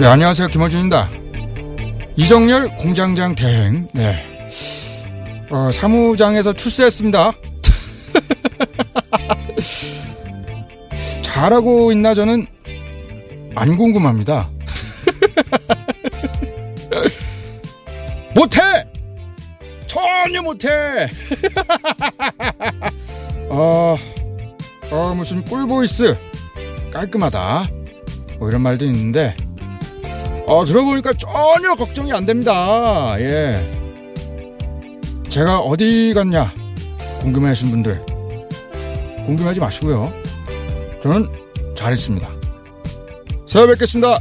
네, 안녕하세요. 김어준입니다. 이정열 공장장 대행, 네. 어, 사무장에서 출세했습니다. 잘하고 있나 저는 안 궁금합니다. 못해! 전혀 못해! 어, 어, 무슨 꿀보이스. 깔끔하다. 뭐 이런 말도 있는데, 어, 들어보니까 전혀 걱정이 안 됩니다. 예. 제가 어디 갔냐? 궁금해 하신 분들. 궁금하지 마시고요. 저는 잘했습니다. 새해 뵙겠습니다.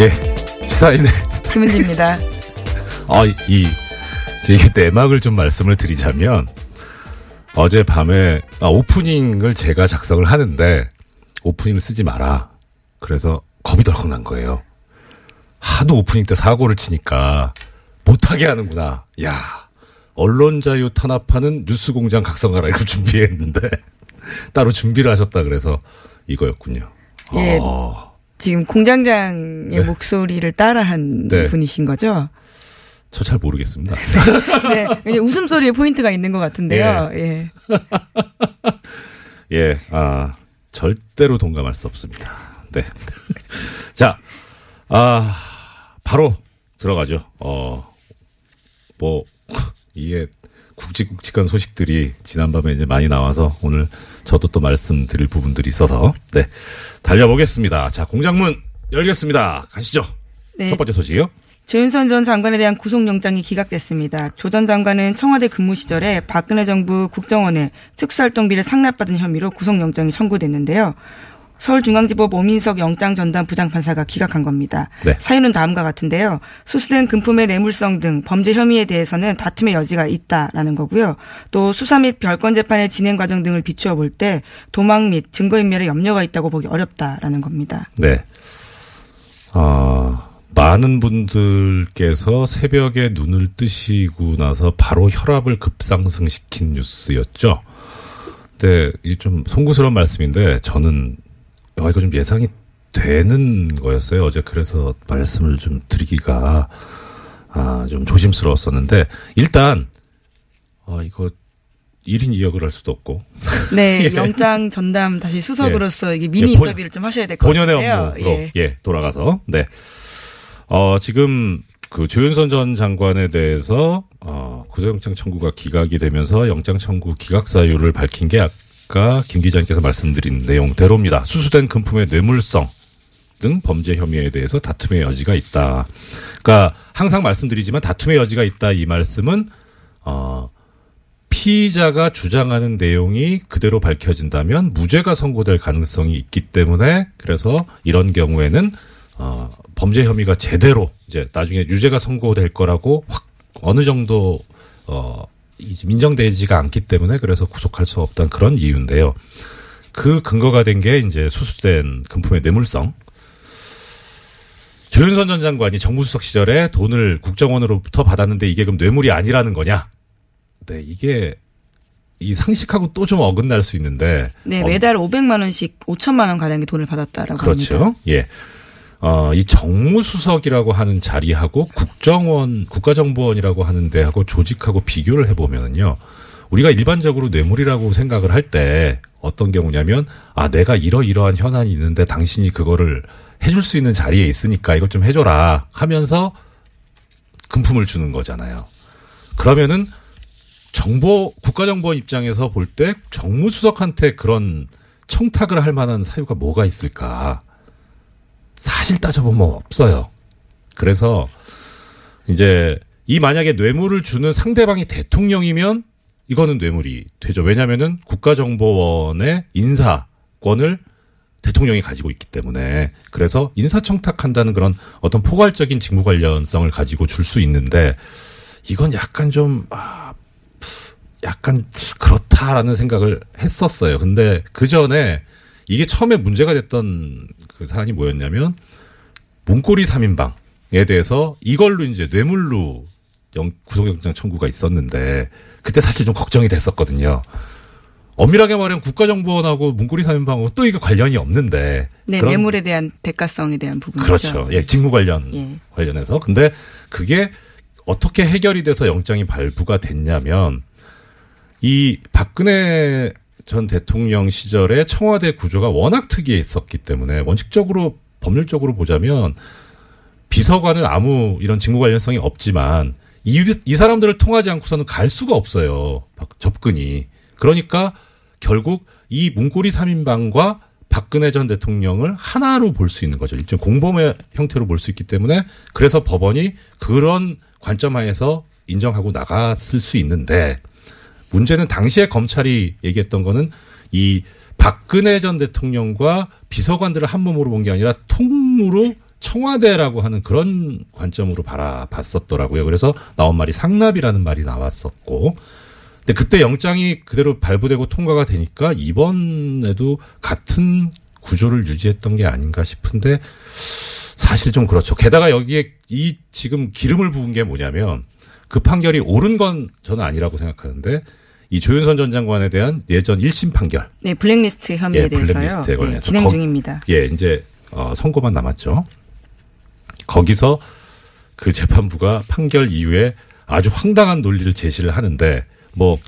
예, 시사인의 김은지입니다. 아, 이, 제 내막을 좀 말씀을 드리자면, 어젯밤에, 아, 오프닝을 제가 작성을 하는데, 오프닝을 쓰지 마라. 그래서 겁이 덜컥 난 거예요. 하도 오프닝 때 사고를 치니까, 못하게 하는구나. 야 언론 자유 탄압하는 뉴스 공장 각성하라 이걸 준비했는데, 따로 준비를 하셨다 그래서 이거였군요. 예. 어, 지금 공장장의 네. 목소리를 따라한 네. 분이신 거죠? 저 잘 모르겠습니다. 네. 웃음소리에 포인트가 있는 것 같은데요. 예. 예, 아, 절대로 동감할 수 없습니다. 네. 자, 아, 바로 들어가죠. 어, 뭐, 이게 굵직굵직한 소식들이 지난밤에 이제 많이 나와서 오늘 저도 또 말씀드릴 부분들이 있어서, 네. 달려보겠습니다. 자, 공장문 열겠습니다. 가시죠. 네. 첫 번째 소식이요. 조윤선 전 장관에 대한 구속영장이 기각됐습니다. 조 전 장관은 청와대 근무 시절에 박근혜 정부 국정원에 특수활동비를 상납받은 혐의로 구속영장이 청구됐는데요. 서울중앙지법 오민석 영장전담 부장판사가 기각한 겁니다. 네. 사유는 다음과 같은데요. 수수된 금품의 내물성 등 범죄 혐의에 대해서는 다툼의 여지가 있다라는 거고요. 또 수사 및 별건 재판의 진행 과정 등을 비추어 볼 때 도망 및 증거인멸에 염려가 있다고 보기 어렵다라는 겁니다. 네. 아, 많은 분들께서 새벽에 눈을 뜨시고 나서 바로 혈압을 급상승시킨 뉴스였죠. 근데 이 좀 송구스러운 말씀인데 저는 아, 이거 좀 예상이 되는 거였어요. 어제 그래서 말씀을 좀 드리기가 아, 좀 조심스러웠었는데 일단 아, 이거 1인 2역을 할 수도 없고 네, 예. 영장 전담 다시 수석으로서 이게 미니 예, 본- 인터뷰를 좀 하셔야 될것 본연의 같아요. 업무로 예. 예. 돌아가서 네. 어, 지금 그 조윤선 전 장관에 대해서 어, 구속영장 청구가 기각이 되면서 영장 청구 기각 사유를 밝힌 게 아까 김 기자님께서 말씀드린 내용대로입니다. 수수된 금품의 뇌물성 등 범죄 혐의에 대해서 다툼의 여지가 있다. 그러니까 항상 말씀드리지만 다툼의 여지가 있다 이 말씀은 어 피의자가 주장하는 내용이 그대로 밝혀진다면 무죄가 선고될 가능성이 있기 때문에 그래서 이런 경우에는 어 범죄 혐의가 제대로 이제 나중에 유죄가 선고될 거라고 확 어느 정도 어 이제 인정되지가 않기 때문에 그래서 구속할 수 없다는 그런 이유인데요. 그 근거가 된 게 이제 수수된 금품의 뇌물성 조윤선 전 장관이 정무수석 시절에 돈을 국정원으로부터 받았는데 이게 그럼 뇌물이 아니라는 거냐? 네, 이게 이 상식하고 또 좀 어긋날 수 있는데. 네, 어, 매달 500만 원씩 5천만 원 가량의 돈을 받았다라고 합니다. 그렇죠. 예. 어, 이 정무수석이라고 하는 자리하고 국정원, 국가정보원이라고 하는 데하고 조직하고 비교를 해보면은요. 우리가 일반적으로 뇌물이라고 생각을 할 때 어떤 경우냐면, 아, 내가 이러이러한 현안이 있는데 당신이 그거를 해줄 수 있는 자리에 있으니까 이것 좀 해줘라 하면서 금품을 주는 거잖아요. 그러면은 정보, 국가정보원 입장에서 볼 때 정무수석한테 그런 청탁을 할 만한 사유가 뭐가 있을까? 사실 따져보면 없어요. 그래서 이제 이 만약에 뇌물을 주는 상대방이 대통령이면 이거는 뇌물이 되죠. 왜냐면은 국가정보원의 인사권을 대통령이 가지고 있기 때문에 그래서 인사청탁한다는 그런 어떤 포괄적인 직무 관련성을 가지고 줄 수 있는데 이건 약간 좀 아, 약간 그렇다라는 생각을 했었어요. 근데 그 전에 이게 처음에 문제가 됐던 그 사안이 뭐였냐면 문고리 3인방에 대해서 이걸로 이제 뇌물로 영, 구속영장 청구가 있었는데 그때 사실 좀 걱정이 됐었거든요. 엄밀하게 말하면 국가정보원하고 문고리 3인방하고 또 이게 관련이 없는데 네, 그런- 뇌물에 대한 대가성에 대한 부분이죠. 그렇죠. 예, 직무 관련 예. 관련해서. 근데 그게 어떻게 해결이 돼서 영장이 발부가 됐냐면 이 박근혜 전 대통령 시절에 청와대 구조가 워낙 특이했었기 때문에 원칙적으로 법률적으로 보자면 비서관은 아무 이런 직무 관련성이 없지만 이, 이 사람들을 통하지 않고서는 갈 수가 없어요. 박- 접근이. 그러니까 결국 이 문고리 3인방과 박근혜 전 대통령을 하나로 볼 수 있는 거죠. 일종 공범의 형태로 볼 수 있기 때문에 그래서 법원이 그런 관점 하에서 인정하고 나갔을 수 있는데 문제는 당시에 검찰이 얘기했던 거는 이 박근혜 전 대통령과 비서관들을 한 몸으로 본 게 아니라 통으로 청와대라고 하는 그런 관점으로 바라봤었더라고요. 그래서 나온 말이 상납이라는 말이 나왔었고 근데 그때 영장이 그대로 발부되고 통과가 되니까 이번에도 같은 구조를 유지했던 게 아닌가 싶은데 사실 좀 그렇죠. 게다가 여기에 이 지금 기름을 부은 게 뭐냐면 그 판결이 옳은 건 저는 아니라고 생각하는데 이 조윤선 전 장관에 대한 예전 1심 판결. 네, 블랙리스트 혐의에 예, 대해서요. 블랙리스트에 네, 관해서 진행 거- 중입니다. 예, 이제 어, 선고만 남았죠. 거기서 그 재판부가 판결 이후에 아주 황당한 논리를 제시를 하는데 뭐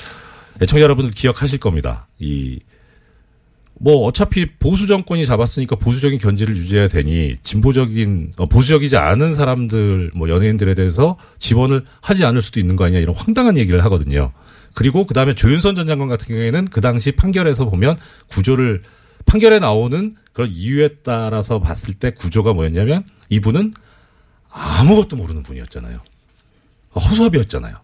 애청자 여러분들 기억하실 겁니다. 이 뭐 어차피 보수 정권이 잡았으니까 보수적인 견지를 유지해야 되니 진보적인 어, 보수적이지 않은 사람들 뭐 연예인들에 대해서 지원을 하지 않을 수도 있는 거 아니냐 이런 황당한 얘기를 하거든요. 그리고 그다음에 조윤선 전 장관 같은 경우에는 그 당시 판결에서 보면 구조를 판결에 나오는 그런 이유에 따라서 봤을 때 구조가 뭐였냐면 이분은 아무것도 모르는 분이었잖아요. 허수아비였잖아요.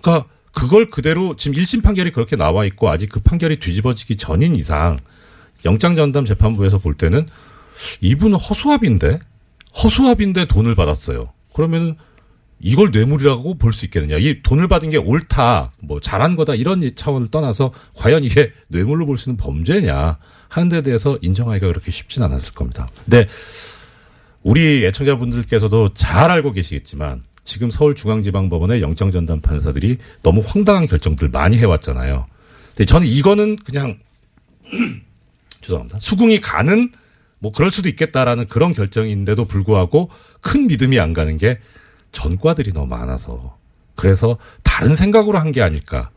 그러니까 그걸 그대로 지금 1심 판결이 그렇게 나와 있고 아직 그 판결이 뒤집어지기 전인 이상 영장 전담 재판부에서 볼 때는 이분은 허수아비인데 허수아비인데 돈을 받았어요. 그러면 이걸 뇌물이라고 볼 수 있겠느냐. 이 돈을 받은 게 옳다, 뭐 잘한 거다 이런 차원을 떠나서 과연 이게 뇌물로 볼 수 있는 범죄냐 하는 데 대해서 인정하기가 그렇게 쉽진 않았을 겁니다. 근데 우리 애청자분들께서도 잘 알고 계시겠지만 지금 서울중앙지방법원의 영장전담 판사들이 너무 황당한 결정들 많이 해왔잖아요. 근데 저는 이거는 그냥 죄송합니다. 수긍이 가는 뭐 그럴 수도 있겠다라는 그런 결정인데도 불구하고 큰 믿음이 안 가는 게 전과들이 너무 많아서 그래서 다른 생각으로 한 게 아닐까.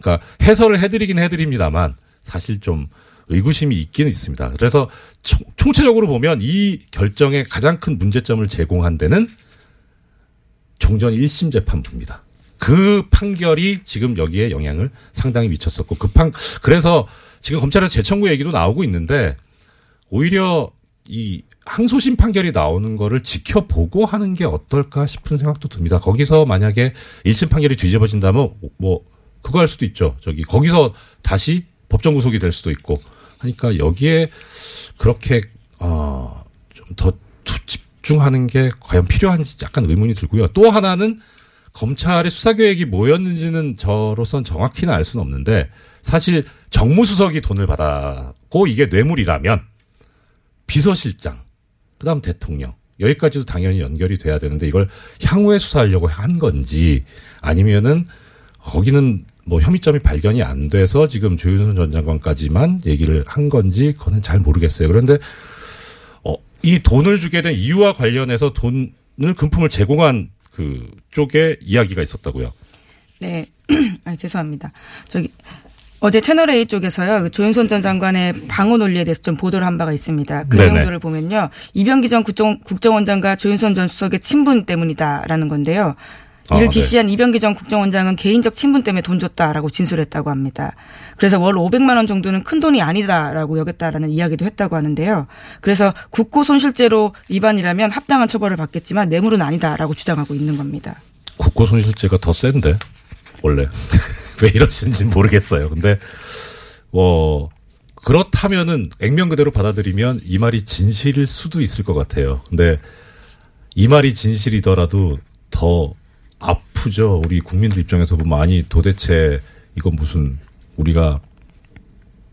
그러니까 해설을 해드리긴 해드립니다만 사실 좀 의구심이 있기는 있습니다. 그래서 총, 총체적으로 보면 이 결정의 가장 큰 문제점을 제공한 데는 종전 1심 재판부입니다. 그 판결이 지금 여기에 영향을 상당히 미쳤었고 그 판, 그래서 지금 검찰의 재청구 얘기도 나오고 있는데 오히려 이 항소심 판결이 나오는 거를 지켜보고 하는 게 어떨까 싶은 생각도 듭니다. 거기서 만약에 1심 판결이 뒤집어진다면 뭐 그거 할 수도 있죠. 저기 거기서 다시 법정 구속이 될 수도 있고 하니까 여기에 그렇게 어좀 더 집중하는 게 과연 필요한지 약간 의문이 들고요. 또 하나는 검찰의 수사 계획이 뭐였는지는 저로선 정확히는 알 수는 없는데 사실 정무수석이 돈을 받았고 이게 뇌물이라면 비서실장 그다음 대통령 여기까지도 당연히 연결이 돼야 되는데 이걸 향후에 수사하려고 한 건지 아니면은 거기는 뭐 혐의점이 발견이 안 돼서 지금 조윤선 전 장관까지만 얘기를 한 건지 그거는 잘 모르겠어요. 그런데 어, 이 돈을 주게 된 이유와 관련해서 돈을 금품을 제공한 그 쪽에 이야기가 있었다고요. 네, 아, 죄송합니다. 저기 어제 채널 A 쪽에서요 그 조윤선 전 장관의 방어 논리에 대해서 좀 보도를 한 바가 있습니다. 그 네네. 내용들을 보면요 이병기 전 국정, 국정원장과 조윤선 전 수석의 친분 때문이다라는 건데요. 이를 아, 네. 지시한 이병기 전 국정원장은 개인적 친분 때문에 돈 줬다라고 진술했다고 합니다. 그래서 월 500만 원 정도는 큰 돈이 아니다라고 여겼다라는 이야기도 했다고 하는데요. 그래서 국고 손실죄로 위반이라면 합당한 처벌을 받겠지만 뇌물은 아니다라고 주장하고 있는 겁니다. 국고 손실죄가 더 센데 원래 왜 이러시는지 모르겠어요. 근데 뭐 그렇다면은 액면 그대로 받아들이면 이 말이 진실일 수도 있을 것 같아요. 근데 이 말이 진실이더라도 더 아프죠. 우리 국민들 입장에서 보면 아니 도대체 이건 무슨 우리가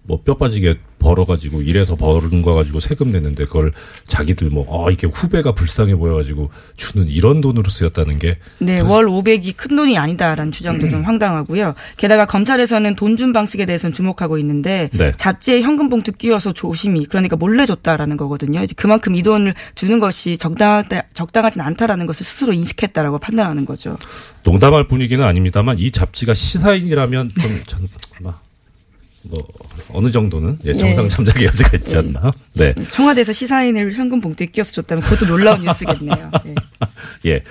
뭐 뼈 빠지게 벌어가지고 이래서 벌은 거 가지고 세금 냈는데 그걸 자기들 뭐, 아, 이게 후배가 불쌍해 보여가지고 주는 이런 돈으로 쓰였다는 게 네, 월 500이 큰 돈이 아니다라는 주장도 좀 황당하고요. 게다가 검찰에서는 돈 준 방식에 대해서는 주목하고 있는데 네. 잡지에 현금 봉투 끼워서 조심히 그러니까 몰래 줬다라는 거거든요. 이제 그만큼 이 돈을 주는 것이 적당하다 적당하진 않다라는 것을 스스로 인식했다라고 판단하는 거죠. 농담할 분위기는 아닙니다만 이 잡지가 시사인이라면 좀 전, 막, 뭐 어느 정도는 예, 정상 참작의 여지가 있지 않나. 네, 청와대에서 시사인을 현금 봉투에 끼워서 줬다면 그것도 놀라운 뉴스겠네요. 네. 예.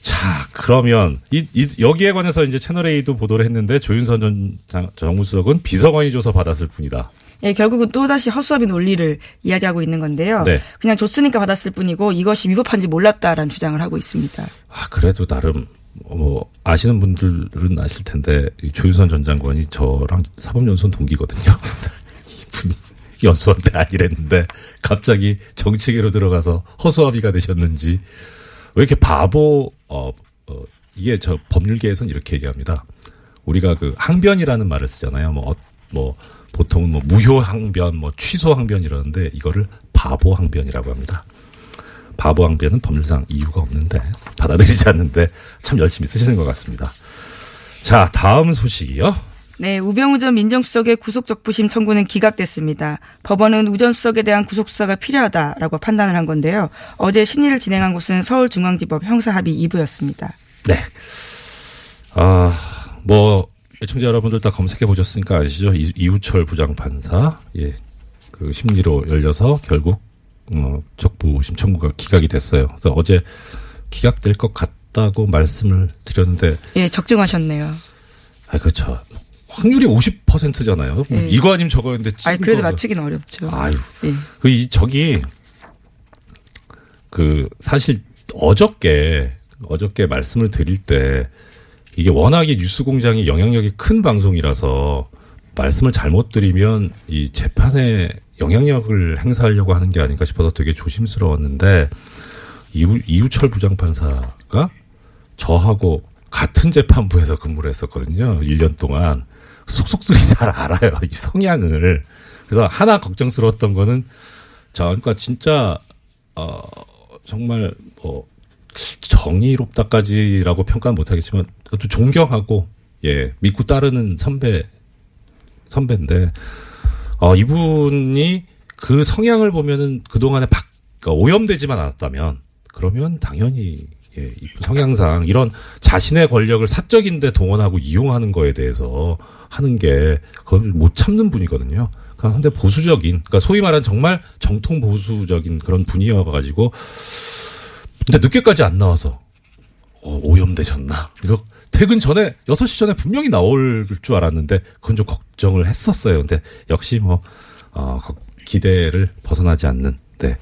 자, 그러면 이, 이 여기에 관해서 이제 채널 A도 보도를 했는데 조윤선 전 장- 정무수석은 비서관이 줘서 받았을 뿐이다. 예, 결국은 또다시 허수아비 논리를 이야기하고 있는 건데요. 네. 그냥 줬으니까 받았을 뿐이고 이것이 위법한지 몰랐다라는 주장을 하고 있습니다. 아, 그래도 나름 뭐 아시는 분들은 아실 텐데 이 조윤선 전 장관이 저랑 사법연수원 동기거든요. 이분이 연수원 때 아니랬는데 갑자기 정치계로 들어가서 허수아비가 되셨는지 왜 이렇게 바보 어, 어 이게 저 법률계에서는 이렇게 얘기합니다. 우리가 그 항변이라는 말을 쓰잖아요. 뭐, 어, 뭐 보통은 뭐 무효 항변, 뭐 취소 항변 이러는데 이거를 바보 항변이라고 합니다. 바보 항변은 법률상 이유가 없는데 받아들이지 않는데 참 열심히 쓰시는 것 같습니다. 자, 다음 소식이요. 네, 우병우 전 민정수석의 구속적부심 청구는 기각됐습니다. 법원은 우 전 수석에 대한 구속수사가 필요하다라고 판단을 한 건데요. 어제 심리를 진행한 곳은 서울중앙지법 형사합의 2부였습니다. 네. 아, 뭐, 애청자 여러분들 다 검색해 보셨으니까 아시죠? 이, 이우철 부장판사, 예, 그 심리로 열려서 결국, 어, 적부심 청구가 기각이 됐어요. 그래서 어제 기각될 것 같다고 말씀을 드렸는데, 예, 적중하셨네요. 아, 그렇죠. 확률이 50%잖아요. 예. 이거 아니면 저거였는데, 아니, 그래도 맞추기는 어렵죠. 아유. 예. 그, 이, 저기, 그, 사실, 어저께, 어저께 말씀을 드릴 때, 이게 워낙에 뉴스 공장이 영향력이 큰 방송이라서, 말씀을 잘못 드리면, 이 재판에 영향력을 행사하려고 하는 게 아닌가 싶어서 되게 조심스러웠는데, 이우, 이우철 부장판사가 저하고 같은 재판부에서 근무를 했었거든요. 1년 동안. 속속들이 잘 알아요. 이 성향을. 그래서 하나 걱정스러웠던 거는 자, 그러니까 진짜 어 정말 뭐 정의롭다까지라고 평가는 못하겠지만 또 존경하고 예 믿고 따르는 선배 선배인데 어 이분이 그 성향을 보면은 그동안에 박, 그러니까 오염되지만 않았다면 그러면 당연히 예, 이 성향상 이런 자신의 권력을 사적인데 동원하고 이용하는 거에 대해서 하는 게 그걸 못 참는 분이거든요. 그러니까 근데 보수적인, 그러니까 소위 말하는 정말 정통 보수적인 그런 분이어가지고 근데 늦게까지 안 나와서 어, 오염되셨나? 이거 퇴근 전에 6시 전에 분명히 나올 줄 알았는데 그건 좀 걱정을 했었어요. 근데 역시 뭐 어, 거- 기대를 벗어나지 않는 네.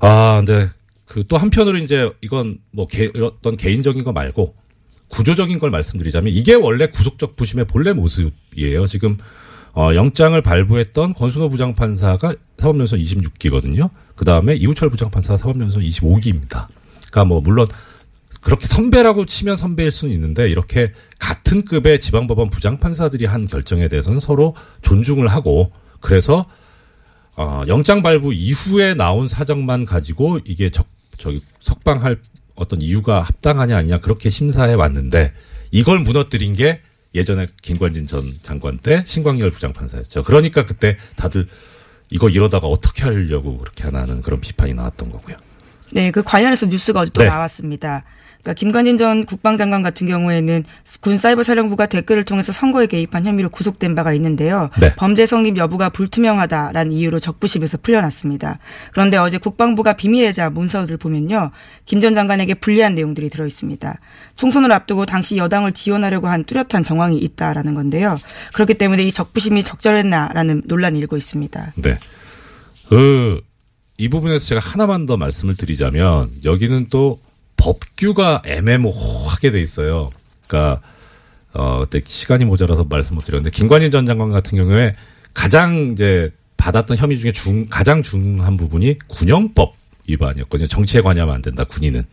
아, 근데 그 또 한편으로 이제 이건 뭐 개, 어떤 개인적인 거 말고 구조적인 걸 말씀드리자면 이게 원래 구속적 부심의 본래 모습이에요. 지금 어, 영장을 발부했던 권순호 부장판사가 사법연수원 26기거든요. 그 다음에 이우철 부장판사가 사법연수원 25기입니다. 그러니까 뭐 물론 그렇게 선배라고 치면 선배일 수는 있는데 이렇게 같은 급의 지방법원 부장판사들이 한 결정에 대해서는 서로 존중을 하고 그래서 어, 영장 발부 이후에 나온 사정만 가지고 이게 적, 저기 석방할 어떤 이유가 합당하냐 아니냐 그렇게 심사해 왔는데 이걸 무너뜨린 게 예전에 김관진 전 장관 때 신광열 부장판사였죠. 그러니까 그때 다들 이거 이러다가 어떻게 하려고 그렇게 하나는 그런 비판이 나왔던 거고요. 네, 그 관련해서 뉴스가 어제 또 네. 나왔습니다. 그러니까 김관진 전 국방장관 같은 경우에는 군 사이버 사령부가 댓글을 통해서 선거에 개입한 혐의로 구속된 바가 있는데요. 네. 범죄 성립 여부가 불투명하다라는 이유로 적부심에서 풀려났습니다. 그런데 어제 국방부가 비밀의자 문서를 보면요. 김 전 장관에게 불리한 내용들이 들어 있습니다. 총선을 앞두고 당시 여당을 지원하려고 한 뚜렷한 정황이 있다라는 건데요. 그렇기 때문에 이 적부심이 적절했나라는 논란이 일고 있습니다. 네. 그, 이 부분에서 제가 하나만 더 말씀을 드리자면, 여기는 또 법규가 애매모호하게 돼 있어요. 그러니까, 어, 그때 시간이 모자라서 말씀 못 드렸는데, 김관진 전 장관 같은 경우에 가장 이제 받았던 혐의 중에 중, 가장 중한 부분이 군영법 위반이었거든요. 정치에 관여하면 안 된다, 군인은.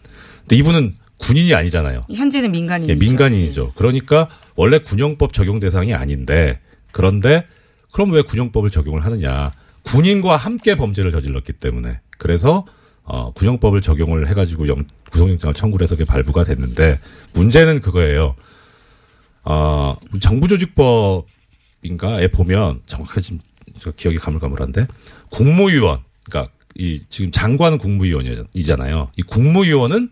근데 이분은 군인이 아니잖아요. 현재는 민간인이죠. 예, 민간인이죠. 그러니까 원래 군용법 적용 대상이 아닌데 그런데 그럼 왜 군용법을 적용을 하느냐? 군인과 함께 범죄를 저질렀기 때문에 그래서 어, 군용법을 적용을 해가지고 영, 구속영장을 청구를 해서 그게 발부가 됐는데 문제는 그거예요. 어, 정부조직법인가에 보면 정확하게 지금 저 기억이 가물가물한데 국무위원, 그러니까 이 지금 장관은 국무위원이잖아요. 이 국무위원은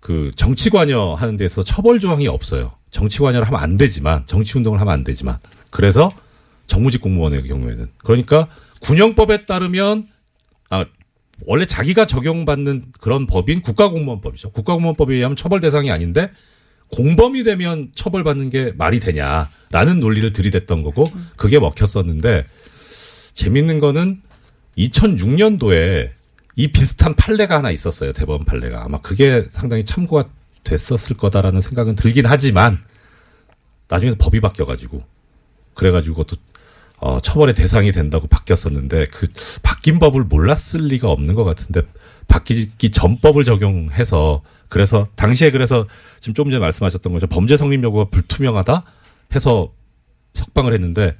그 정치 관여 하는 데서 처벌 조항이 없어요. 정치 관여를 하면 안 되지만 정치 운동을 하면 안 되지만 그래서 정무직 공무원의 경우에는 그러니까 군영법에 따르면 아 원래 자기가 적용받는 그런 법인 국가공무원법이죠. 국가공무원법에 의하면 처벌 대상이 아닌데 공범이 되면 처벌받는 게 말이 되냐라는 논리를 들이댔던 거고 그게 먹혔었는데 재밌는 거는 2006년도에 이 비슷한 판례가 하나 있었어요. 대법원 판례가. 아마 그게 상당히 참고가 됐었을 거다라는 생각은 들긴 하지만 나중에 법이 바뀌어가지고 그래가지고 그것도 어, 처벌의 대상이 된다고 바뀌었었는데 그 바뀐 법을 몰랐을 리가 없는 것 같은데 바뀌기 전 법을 적용해서 그래서 당시에 그래서 지금 조금 전에 말씀하셨던 거죠 범죄 성립 여부가 불투명하다 해서 석방을 했는데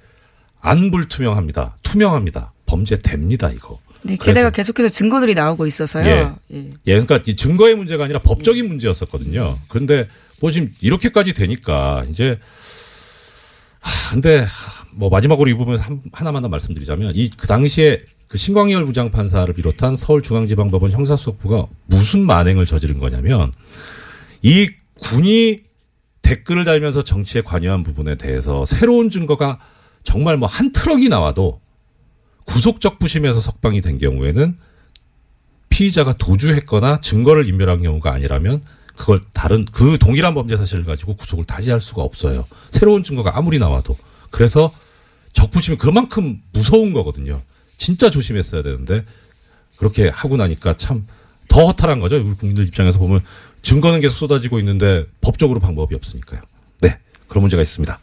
안 불투명합니다 투명합니다 범죄 됩니다 이거 네, 게다가 계속해서 증거들이 나오고 있어서요. 예. 예. 예, 그러니까 이 증거의 문제가 아니라 법적인 문제였었거든요. 그런데 뭐 지금 이렇게까지 되니까 이제 하, 근데 하, 뭐 마지막으로 이 부분에서 한, 하나만 더 말씀드리자면 이 그 당시에 그 신광열 부장판사를 비롯한 서울중앙지방법원 형사수석부가 무슨 만행을 저지른 거냐면 이 군이 댓글을 달면서 정치에 관여한 부분에 대해서 새로운 증거가 정말 뭐 한 트럭이 나와도 구속적부심에서 석방이 된 경우에는 피의자가 도주했거나 증거를 인멸한 경우가 아니라면 그걸 다른 그 동일한 범죄 사실을 가지고 구속을 다시 할 수가 없어요. 새로운 증거가 아무리 나와도 그래서 적부심이 그만큼 무서운 거거든요. 진짜 조심했어야 되는데 그렇게 하고 나니까 참 더 허탈한 거죠. 우리 국민들 입장에서 보면 증거는 계속 쏟아지고 있는데 법적으로 방법이 없으니까요. 네, 그런 문제가 있습니다.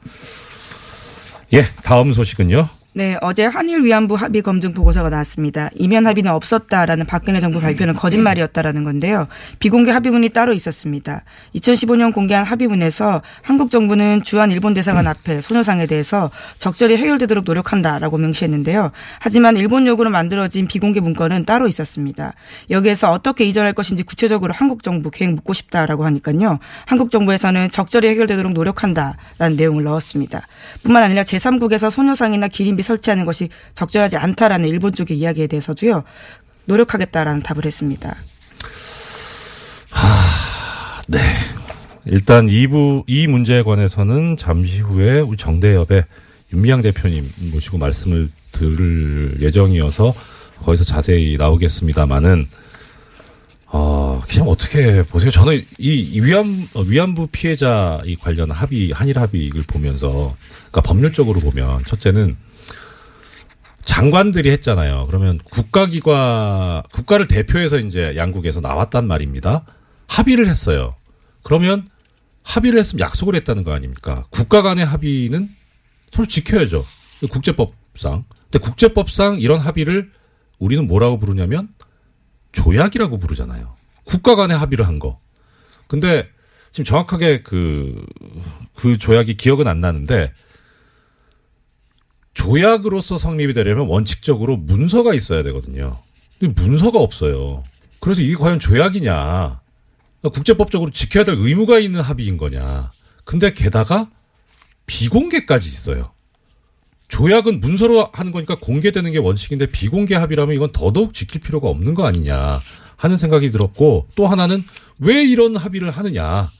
예, 다음 소식은요. 네, 어제 한일 위안부 합의 검증 보고서가 나왔습니다. 이면 합의는 없었다라는 박근혜 정부 발표는 거짓말이었다라는 건데요. 비공개 합의문이 따로 있었습니다. 2015년 공개한 합의문에서 한국 정부는 주한 일본 대사관 앞에 소녀상에 대해서 적절히 해결되도록 노력한다라고 명시했는데요. 하지만 일본 요구로 만들어진 비공개 문건은 따로 있었습니다. 여기에서 어떻게 이전할 것인지 구체적으로 한국 정부 계획 묻고 싶다라고 하니까요. 한국 정부에서는 적절히 해결되도록 노력한다라는 내용을 넣었습니다. 뿐만 아니라 제3국에서 소녀상이나 기린 설치하는 것이 적절하지 않다라는 일본 쪽의 이야기에 대해서도요. 노력하겠다라는 답을 했습니다. 네. 일단 2부, 이 문제에 관해서는 잠시 후에 우리 정대협의 윤미향 대표님 모시고 말씀을 들을 예정이어서 거기서 자세히 나오겠습니다만은, 어, 그냥 어떻게 보세요? 저는 이, 이 위안, 어, 위안부 피해자 이 관련 합의, 한일 합의를 보면서, 그러니까 법률적으로 보면, 첫째는 장관들이 했잖아요. 그러면 국가기관, 국가를 대표해서 이제 양국에서 나왔단 말입니다. 합의를 했어요. 그러면 합의를 했으면 약속을 했다는 거 아닙니까? 국가 간의 합의는 서로 지켜야죠. 국제법상. 근데 국제법상 이런 합의를 우리는 뭐라고 부르냐면 조약이라고 부르잖아요. 국가 간의 합의를 한 거. 근데 지금 정확하게 그, 그 조약이 기억은 안 나는데 조약으로서 성립이 되려면 원칙적으로 문서가 있어야 되거든요. 근데 문서가 없어요. 그래서 이게 과연 조약이냐. 국제법적으로 지켜야 될 의무가 있는 합의인 거냐. 근데 게다가 비공개까지 있어요. 조약은 문서로 하는 거니까 공개되는 게 원칙인데 비공개 합의라면 이건 더더욱 지킬 필요가 없는 거 아니냐 하는 생각이 들었고 또 하나는 왜 이런 합의를 하느냐.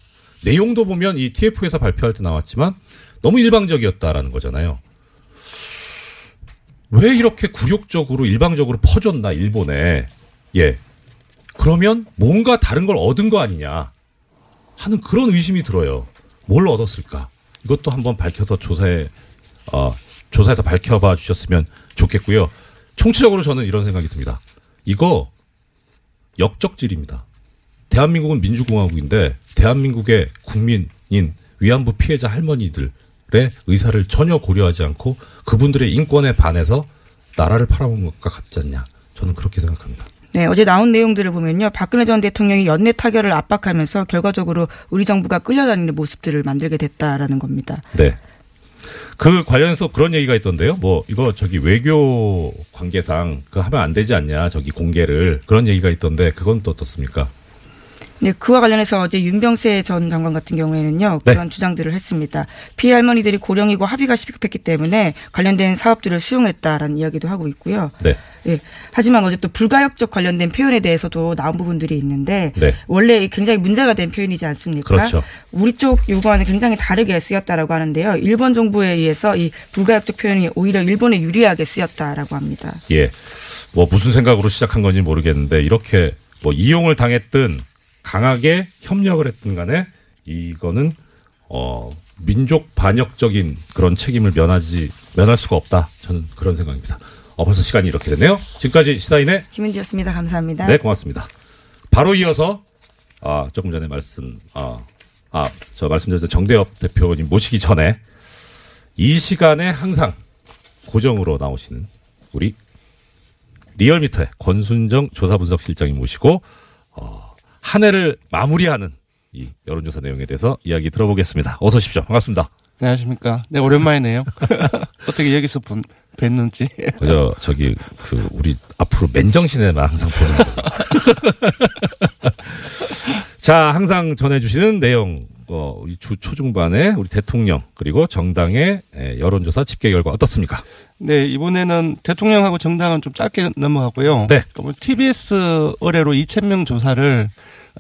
내용도 보면 이 TF에서 발표할 때 나왔지만 너무 일방적이었다라는 거잖아요. 왜 이렇게 굴욕적으로 일방적으로 퍼졌나 일본에 예 그러면 뭔가 다른 걸 얻은 거 아니냐 하는 그런 의심이 들어요. 뭘 얻었을까? 이것도 한번 밝혀서 조사에 어, 조사해서 밝혀봐 주셨으면 좋겠고요. 총체적으로 저는 이런 생각이 듭니다. 이거 역적질입니다. 대한민국은 민주공화국인데 대한민국의 국민인 위안부 피해자 할머니들 의 의사를 전혀 고려하지 않고 그분들의 인권에 반해서 나라를 팔아먹은 것과 같지 않냐. 저는 그렇게 생각합니다. 네, 어제 나온 내용들을 보면요. 박근혜 전 대통령이 연내 타결을 압박하면서 결과적으로 우리 정부가 끌려다니는 모습들을 만들게 됐다라는 겁니다. 네. 그 관련해서 그런 얘기가 있던데요. 뭐 이거 저기 외교 관계상 그 하면 안 되지 않냐. 저기 공개를 그런 얘기가 있던데 그건 또 어떻습니까? 네, 그와 관련해서 어제 윤병세 전 장관 같은 경우에는요, 네. 그런 주장들을 했습니다. 피해 할머니들이 고령이고 합의가 시급했기 때문에 관련된 사업들을 수용했다라는 이야기도 하고 있고요. 네. 예. 하지만 어제 또 불가역적 관련된 표현에 대해서도 나온 부분들이 있는데 네. 원래 굉장히 문제가 된 표현이지 않습니까? 그렇죠. 우리 쪽 요구와는 굉장히 다르게 쓰였다라고 하는데요. 일본 정부에 의해서 이 불가역적 표현이 오히려 일본에 유리하게 쓰였다라고 합니다. 예. 뭐 무슨 생각으로 시작한 건지 모르겠는데 이렇게 뭐 이용을 당했든 강하게 협력을 했든 간에 이거는 어 민족 반역적인 그런 책임을 면하지 면할 수가 없다. 저는 그런 생각입니다. 어 벌써 시간이 이렇게 됐네요. 지금까지 시사인의 김은지였습니다. 감사합니다. 네, 고맙습니다. 바로 이어서 아 조금 전에 말씀 아 아 저 말씀드렸던 정대엽 대표님 모시기 전에 이 시간에 항상 고정으로 나오시는 우리 리얼미터의 권순정 조사분석실장님 모시고 어, 한 해를 마무리하는 이 여론조사 내용에 대해서 이야기 들어보겠습니다. 어서 오십시오. 반갑습니다. 안녕하십니까. 네, 오랜만이네요. 어떻게 여기서 본, 뵀는지. 그저 저기 그 우리 앞으로 맨정신에만 항상 보는 거. 자, 항상 전해주시는 내용. 어, 우리 주 초중반에 우리 대통령 그리고 정당의 에, 여론조사 집계 결과 어떻습니까? 네, 이번에는 대통령하고 정당은 좀 짧게 넘어가고요. 네. TBS 의뢰로 2,000명 조사를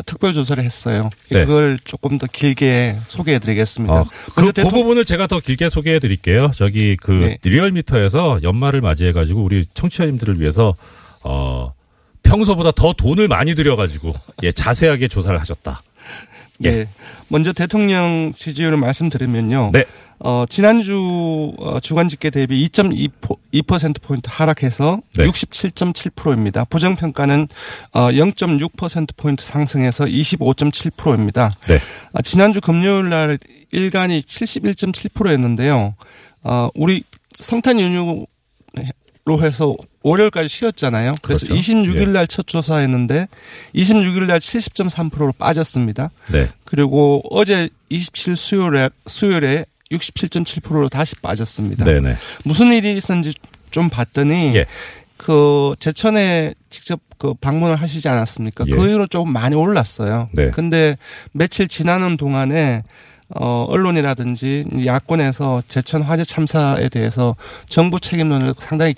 특별 조사를 했어요. 네. 그걸 조금 더 길게 소개해 드리겠습니다. 어, 그, 그 부분을 제가 더 길게 소개해 드릴게요. 저기 그 네. 리얼미터에서 연말을 맞이해 가지고 우리 청취자님들을 위해서 어 평소보다 더 돈을 많이 들여 가지고 예, 자세하게 조사를 하셨다. 예. 네. 먼저 대통령 지지율을 말씀드리면요. 네. 어, 지난주 어, 주간 집계 대비 2.2%포인트 하락해서 네. 67.7%입니다. 부정평가는 어, 0.6%포인트 상승해서 25.7%입니다. 네. 아, 지난주 금요일 날 일간이 71.7%였는데요. 어, 우리 성탄 연휴 로 해서 월요일까지 쉬었잖아요. 그래서 그렇죠. 26일 날첫 조사했는데 26일 날 70.3%로 빠졌습니다. 네. 그리고 어제 27 수요일에 수요일에 67.7%로 다시 빠졌습니다. 네네. 무슨 일이 있었는지 좀 봤더니 예. 그 제천에 직접 그 방문을 하시지 않았습니까? 예. 그 이후로 조금 많이 올랐어요. 네. 근데 며칠 지나는 동안에 어, 언론이라든지 야권에서 제천 화재 참사에 대해서 정부 책임론을 상당히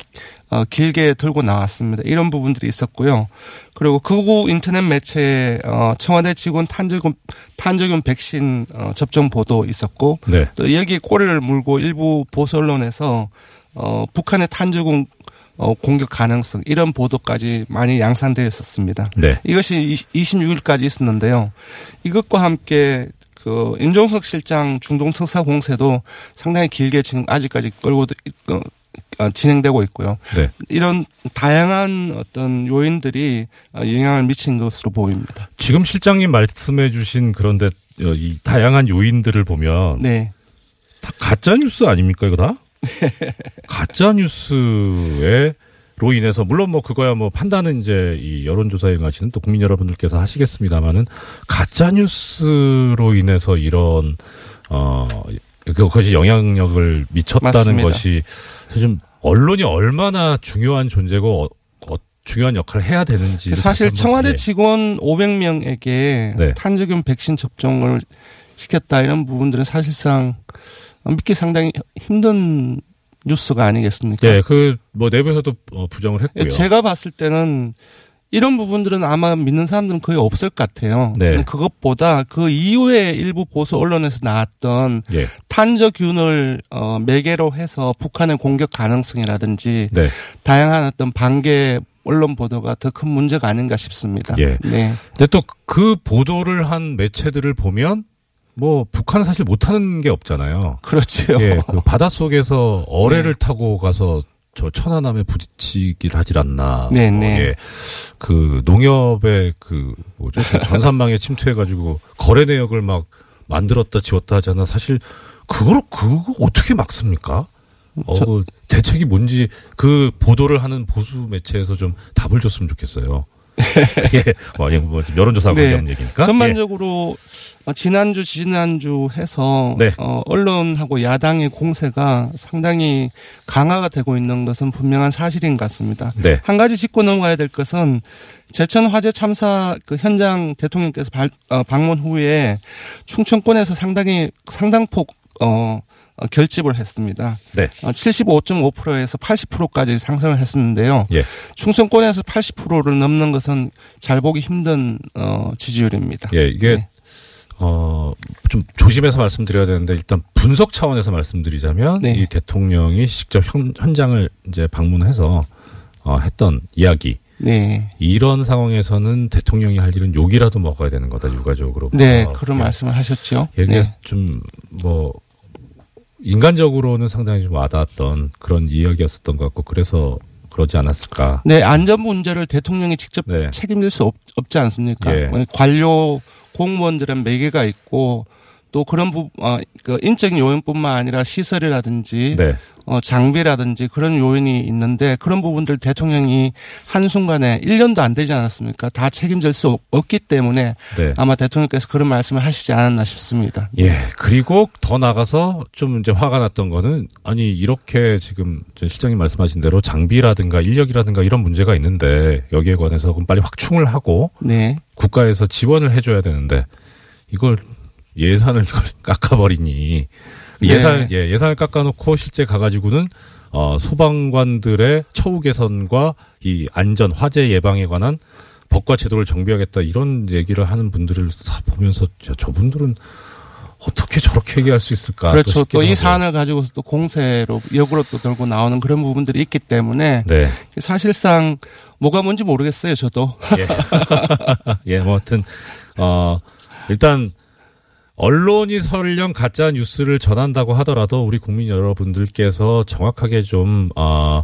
어, 길게 들고 나왔습니다. 이런 부분들이 있었고요. 그리고 극우 인터넷 매체에 어, 청와대 직원 탄저균 탄저균 백신 어, 접종 보도 있었고 네. 또 여기 꼬리를 물고 일부 보수 언론에서 어, 북한의 탄저군 어, 공격 가능성 이런 보도까지 많이 양산되어 있었습니다. 네. 이것이 26일까지 있었는데요. 이것과 함께 그 임종석 실장 중동 특사 공세도 상당히 길게 지금 아직까지 끌고 어, 어, 진행되고 있고요. 네. 이런 다양한 어떤 요인들이 어, 영향을 미친 것으로 보입니다. 지금 실장님 말씀해 주신 그런데 어, 이 다양한 요인들을 보면 네. 다 가짜 뉴스 아닙니까 이거 다? 가짜 뉴스에 로 인해서 물론 뭐 그거야 뭐 판단은 이제 이 여론조사 행하시는 또 국민 여러분들께서 하시겠습니다만은 가짜 뉴스로 인해서 이런 어 그것이 영향력을 미쳤다는 맞습니다. 것이 좀 언론이 얼마나 중요한 존재고 어, 어, 중요한 역할을 해야 되는지 사실 청와대 직원 500명에게 네. 탄저균 백신 접종을 시켰다 이런 부분들은 사실상 믿기 상당히 힘든 뉴스가 아니겠습니까? 예, 그뭐 내부에서도 어, 부정을 했고요. 제가 봤을 때는 이런 부분들은 아마 믿는 사람들은 거의 없을 것 같아요. 네. 그것보다 그 이후에 일부 보수 언론에서 나왔던 예. 탄저 균을 어, 매개로 해서 북한의 공격 가능성이라든지 네. 다양한 어떤 반개 언론 보도가 더 큰 문제가 아닌가 싶습니다. 예. 네. 근데 또 그 보도를 한 매체들을 보면 뭐 북한은 사실 못하는 게 없잖아요. 그렇죠. 예, 그 바닷속에서 어뢰를 타고 가서 저 천안함에 부딪히기를 하질 않나. 네, 뭐, 네. 예. 그 농협의 그 뭐죠? 그 전산망에 침투해가지고 거래 내역을 막 만들었다 지웠다 하잖아. 사실 그걸 그거 어떻게 막습니까? 어, 저- 그 대책이 뭔지 그 보도를 하는 보수 매체에서 좀 답을 줬으면 좋겠어요. 이게 뭐, 뭐 여론조사 네. 관련 얘기니까. 예. 전반적으로 어, 지난주 지난주 해서 네. 어, 언론하고 야당의 공세가 상당히 강화가 되고 있는 것은 분명한 사실인 것 같습니다. 네. 한 가지 짚고 넘어가야 될 것은 제천 화재 참사 그 현장 대통령께서 발- 어, 방문 후에 충청권에서 상당히 상당폭 어, 어, 결집을 했습니다. 네. 75.5%에서 80%까지 상승을 했었는데요. 예. 충청권에서 80%를 넘는 것은 잘 보기 힘든 어, 지지율입니다. 예, 이게 네. 어, 좀 조심해서 말씀드려야 되는데 일단 분석 차원에서 말씀드리자면 네. 이 대통령이 직접 현, 현장을 이제 방문해서 어, 했던 이야기 네. 이런 상황에서는 대통령이 할 일은 욕이라도 먹어야 되는 거다 육아적으로. 네, 어, 그런 예. 말씀을 하셨죠. 이게 네. 좀뭐 인간적으로는 상당히 좀 와닿았던 그런 이야기였었던 것 같고 그래서 그러지 않았을까. 네, 안전 문제를 대통령이 직접 네. 책임질 수 없, 지 않습니까? 예. 관료 공무원들은 매개가 있고 또 그런 부, 어, 그 인적인 요인뿐만 아니라 시설이라든지 네. 어, 장비라든지 그런 요인이 있는데 그런 부분들 대통령이 한순간에 1년도 안 되지 않았습니까? 다 책임질 수 없- 없기 때문에 네. 아마 대통령께서 그런 말씀을 하시지 않았나 싶습니다. 예, 그리고 더 나가서 좀 이제 화가 났던 거는 아니 이렇게 지금 저 실장님 말씀하신 대로 장비라든가 인력이라든가 이런 문제가 있는데 여기에 관해서 그럼 빨리 확충을 하고 네. 국가에서 지원을 해줘야 되는데 이걸 예산을 깎아버리니 예산 예 예산을 깎아놓고 실제 가가지고는 어 소방관들의 처우 개선과 이 안전 화재 예방에 관한 법과 제도를 정비하겠다 이런 얘기를 하는 분들을 다 보면서 야, 저분들은 어떻게 저렇게 얘기할 수 있을까? 그렇죠. 또 이. 사안을 가지고서 또 공세로 역으로 또 들고 나오는 그런 부분들이 있기 때문에 네. 사실상 뭐가 뭔지 모르겠어요. 저도. 예. 예, 뭐, 하여튼, 어, 일단, 언론이 설령 가짜 뉴스를 전한다고 하더라도 우리 국민 여러분들께서 정확하게 좀, 어,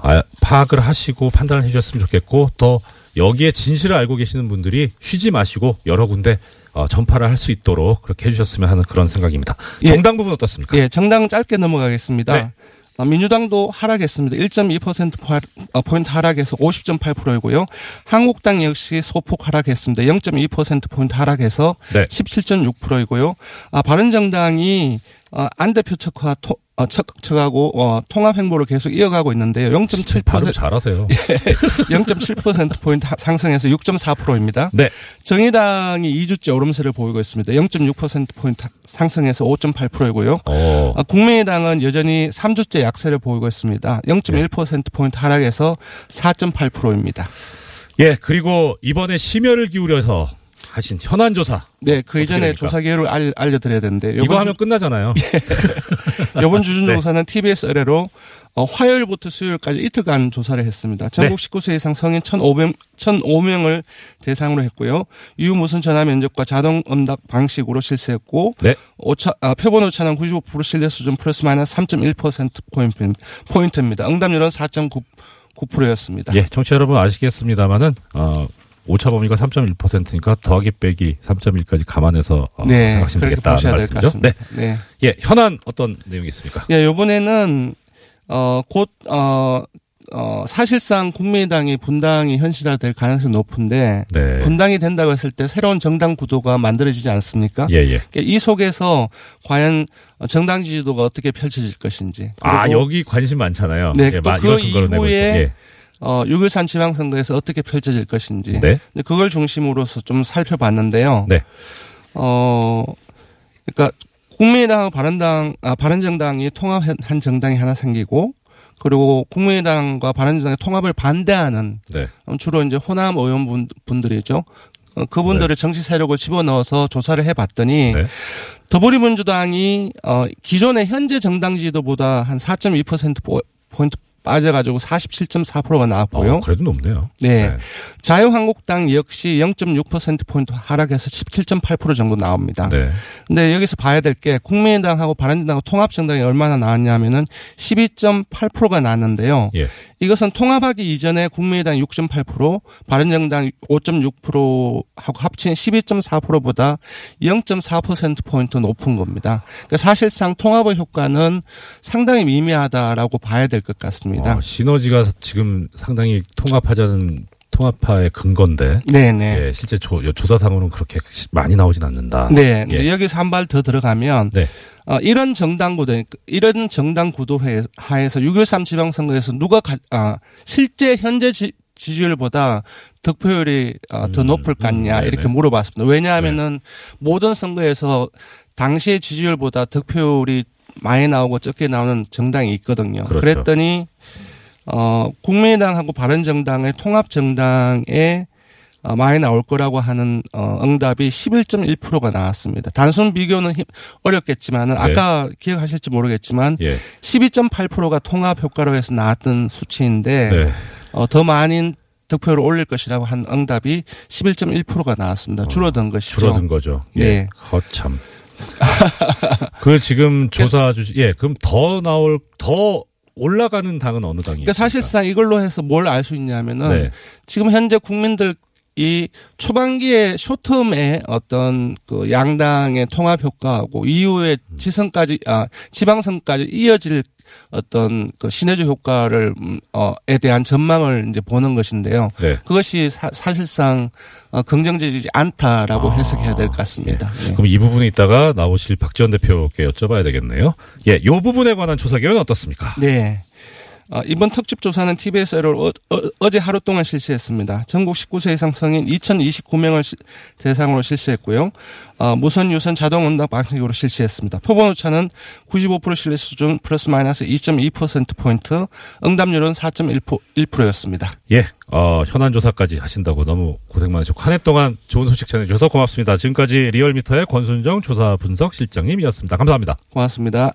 아, 파악을 하시고 판단을 해주셨으면 좋겠고, 또 여기에 진실을 알고 계시는 분들이 쉬지 마시고 여러 군데 어, 전파를 할 수 있도록 그렇게 해주셨으면 하는 그런 생각입니다. 예. 정당 부분 어떻습니까? 예, 정당 짧게 넘어가겠습니다. 네. 어, 민주당도 하락했습니다. 1.2% 어, 포인트 하락해서 50.8%이고요. 한국당 역시 소폭 하락했습니다. 0.2% 포인트 하락해서 네. 17.6%이고요. 아, 바른정당이 어, 안 대표 측과 토, 어, 측, 측하고 어, 통합 행보를 계속 이어가고 있는데요. 0.7% 발음 잘하세요. 0.7% 포인트 상승해서 6.4%입니다. 네. 정의당이 2주째 오름세를 보이고 있습니다. 0.6% 포인트 상승해서 5.8%이고요. 어. 아, 국민의당은 여전히 3주째 약세를 보이고 있습니다. 0.1% 포인트 하락해서 4.8%입니다. 예, 그리고 이번에 심혈을 기울여서 하신 현안 조사. 네, 그 이전에? 조사 기회를 알, 알려드려야 되는데 이거 하면 끝나잖아요. 이번 주준 네. 조사는 TBS 의뢰로 어, 화요일부터 수요일까지 이틀간 조사를 했습니다. 전국 네. 19세 이상 성인 1,500, 1,005명을 대상으로 했고요. 유무선 전화 면접과 자동 응답 방식으로 실시했고 네. 오차, 아, 표본 오차는 95% 신뢰 수준 플러스 마이너스 3.1% 포인트, 포인트입니다. 응답률은 4.9%였습니다. 예, 청취자 여러분 아시겠습니다만은 어, 오차 범위가 3.1%니까 더하기 빼기 3.1까지 감안해서 어, 네, 생각하시면 되겠다는 말씀이죠. 네. 네. 예, 현안 어떤 내용이 있습니까? 예, 요번에는, 어, 곧, 어, 어, 사실상 국민의당이 분당이 현실화될 가능성이 높은데, 네. 분당이 된다고 했을 때 새로운 정당 구도가 만들어지지 않습니까? 예, 예. 그러니까 이 속에서 과연 정당 지지도가 어떻게 펼쳐질 것인지. 아, 여기 관심 많잖아요. 네, 예, 또 마- 그 이걸 근거로 내고 이후에. 예. 어, 6.13 지방선거에서 어떻게 펼쳐질 것인지. 네. 근데 그걸 중심으로서 좀 살펴봤는데요. 네. 어, 그러니까 국민의당하고 바른당, 아, 바른정당이 통합한 정당이 하나 생기고 그리고 국민의당과 바른정당의 통합을 반대하는 네. 주로 이제 호남 의원분 분들이죠. 어, 그분들을 정치 세력을 집어넣어서 조사를 해봤더니 네. 더불어민주당이 어 기존의 현재 정당 지지도보다 한 4.2% 포- 포인트 빠져가지고 47.4%가 나왔고요. 어, 그래도 높네요. 네. 자유한국당 역시 0.6% 포인트 하락해서 17.8% 정도 나옵니다. 네. 근데 여기서 봐야 될 게 국민의당하고 바른정당하고 통합정당이 얼마나 나왔냐면은 12.8%가 나왔는데요. 예. 이것은 통합하기 이전에 국민의당 6.8%, 바른정당 5.6%하고 합친 12.4%보다 0.4% 포인트 높은 겁니다. 그러니까 사실상 통합의 효과는 상당히 미미하다라고 봐야 될 것 같습니다. 어, 시너지가 지금 상당히 통합하자는 통합파의 근거인데. 네네. 예, 실제 조, 조사상으로는 그렇게 많이 나오진 않는다. 네. 예. 여기서 한 발 더 들어가면 네. 어, 이런 정당 구도, 이런 정당 구도 회- 하에서 6.13 지방선거에서 누가 가, 아, 실제 현재 지, 지지율보다 득표율이 어, 더 높을 것 같냐 음, 네네. 이렇게 물어봤습니다. 왜냐하면은 모든 선거에서 당시의 지지율보다 득표율이 많이 나오고 적게 나오는 정당이 있거든요. 그렇죠. 그랬더니 어, 국민의당하고 바른정당의 통합 정당에 어, 많이 나올 거라고 하는 어, 응답이 11.1%가 나왔습니다. 단순 비교는 힘- 어렵겠지만은 네. 아까 기억하실지 모르겠지만 예. 12.8%가 통합 효과로 해서 나왔던 수치인데 네. 어, 더 많은 득표를 올릴 것이라고 한 응답이 11.1%가 나왔습니다. 줄어든 것이죠. 줄어든 거죠. 예. 네. 거참. 그 지금 조사 주시, 예, 그럼 더 나올, 더 올라가는 당은 어느 당이? 그러니까 사실상 이걸로 해서 뭘 알 수 있냐면은 네. 지금 현재 국민들 이 초반기에 쇼텀의 어떤 그 양당의 통합 효과하고 이후에 음. 지선까지 아 지방선까지 이어질 어떤 그 시너지 효과를 음, 어에 대한 전망을 이제 보는 것인데요. 네. 그것이 사, 사실상 어, 긍정적이지 않다라고 해석해야 될 것 같습니다. 네. 아, 그럼 이 부분에 있다가 나오실 박지원 대표께 여쭤봐야 되겠네요. 예, 요 부분에 관한 조사 결과는 어떻습니까? 네. 어, 이번 특집 조사는 TBS를 어, 제 하루 동안 실시했습니다. 전국 19세 이상 성인 2,029명을 대상으로 실시했고요. 어, 무선 유선 자동 응답 방식으로 실시했습니다. 표본 오차는 95% 신뢰 수준 플러스 마이너스 2.2% 포인트, 응답률은 4.1%였습니다. 예, 어, 현안 조사까지 하신다고 너무 고생 많으셨고, 한 해 동안 좋은 소식 전해주셔서 고맙습니다. 지금까지 리얼미터의 권순정 조사 분석 실장님이었습니다. 감사합니다. 고맙습니다.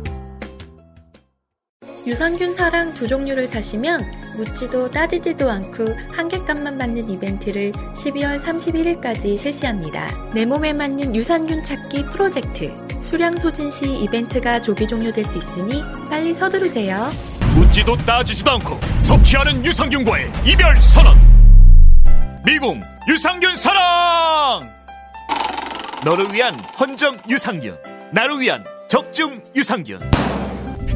유산균 사랑 두 종류를 사시면 묻지도 따지지도 않고 한 개값만 받는 이벤트를 12월 31일까지 실시합니다. 내 몸에 맞는 유산균 찾기 프로젝트. 수량 소진 시 이벤트가 조기 종료될 수 있으니 빨리 서두르세요. 묻지도 따지지도 않고 섭취하는 유산균과의 이별 선언. 미궁 유산균 사랑. 너를 위한 헌정 유산균, 나를 위한 적중 유산균.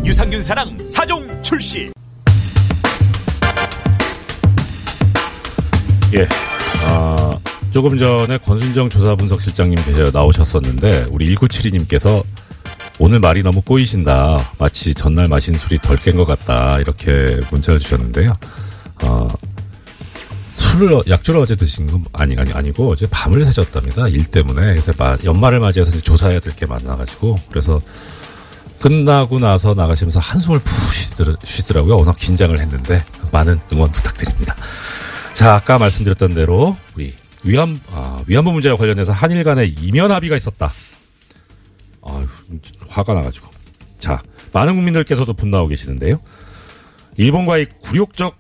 유산균 사랑 4종 출시. 예. 아, 조금 전에 권순정 조사분석실장님 나오셨었는데, 우리 1972님께서 오늘 말이 너무 꼬이신다. 마치 전날 마신 술이 덜 깬 것 같다. 이렇게 문자를 주셨는데요. 어, 술을, 약주를 어제 드신 건 아니, 아니, 아니고 어제 밤을 새셨답니다. 일 때문에. 그래서 마- 연말을 맞이해서 조사해야 될 게 많아가지고. 그래서 끝나고 나서 나가시면서 한숨을 푹 쉬더라- 쉬더라고요. 워낙 긴장을 했는데. 많은 응원 부탁드립니다. 자, 아까 말씀드렸던 대로 우리 위안 아, 위안부 문제와 관련해서 한일 간의 이면 합의가 있었다. 아유, 화가 나가지고. 자, 많은 국민들께서도 분노하고 계시는데요. 일본과의 굴욕적